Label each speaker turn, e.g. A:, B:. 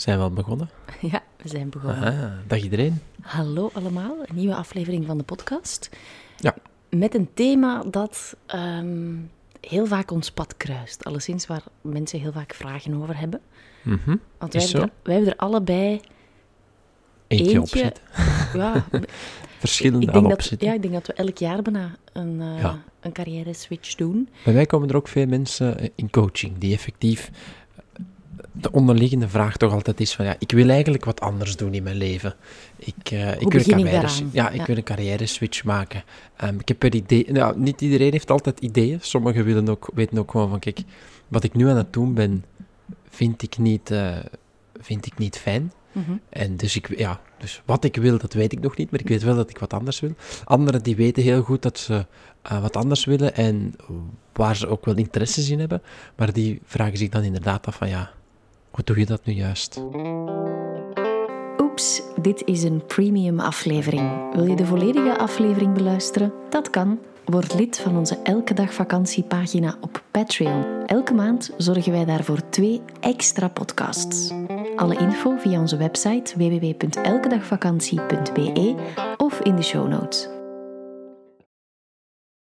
A: Zijn we al begonnen?
B: Ja, we zijn begonnen.
A: Dag iedereen.
B: Hallo allemaal, een nieuwe aflevering van de podcast.
A: Ja.
B: Met een thema dat ehm, heel vaak ons pad kruist. Alleszins waar mensen heel vaak vragen over hebben.
A: Mhm.
B: Want wij hebben, er, wij hebben er allebei
A: Eentje,
B: eentje.
A: opzetten.
B: Ja,
A: Verschillende
B: ik
A: aan
B: denk, dat, ja, ik denk dat we elk jaar bijna een, eh,
A: Ja.
B: een carrière switch doen.
A: Bij mij komen er ook veel mensen in coaching die effectief de onderliggende vraag toch altijd is van ja, ik wil eigenlijk wat anders doen in mijn leven. Ik, eh, ik wil een
B: ik
A: carrière, ja, ik
B: Ja.
A: wil een carrière switch maken. Ehm, ik heb er ideeën. Nou, niet iedereen heeft altijd ideeën. Sommigen willen ook, weten ook gewoon van kijk, wat ik nu aan het doen ben, vind ik niet, eh, vind ik niet fijn.
B: Mhm.
A: En dus, ik, ja, dus wat ik wil, dat weet ik nog niet, maar ik weet wel dat ik wat anders wil. Anderen die weten heel goed dat ze eh, wat anders willen en waar ze ook wel interesses in hebben, maar die vragen zich dan inderdaad af van ja, hoe doe je dat nu juist?
B: Oeps, dit is een premium aflevering. Wil je de volledige aflevering beluisteren? Dat kan. Word lid van onze Elke Dag Vakantiepagina op Patreon. Elke maand zorgen wij daarvoor twee extra podcasts. Alle info via onze website www.elkedagvakantie.be of in de show notes.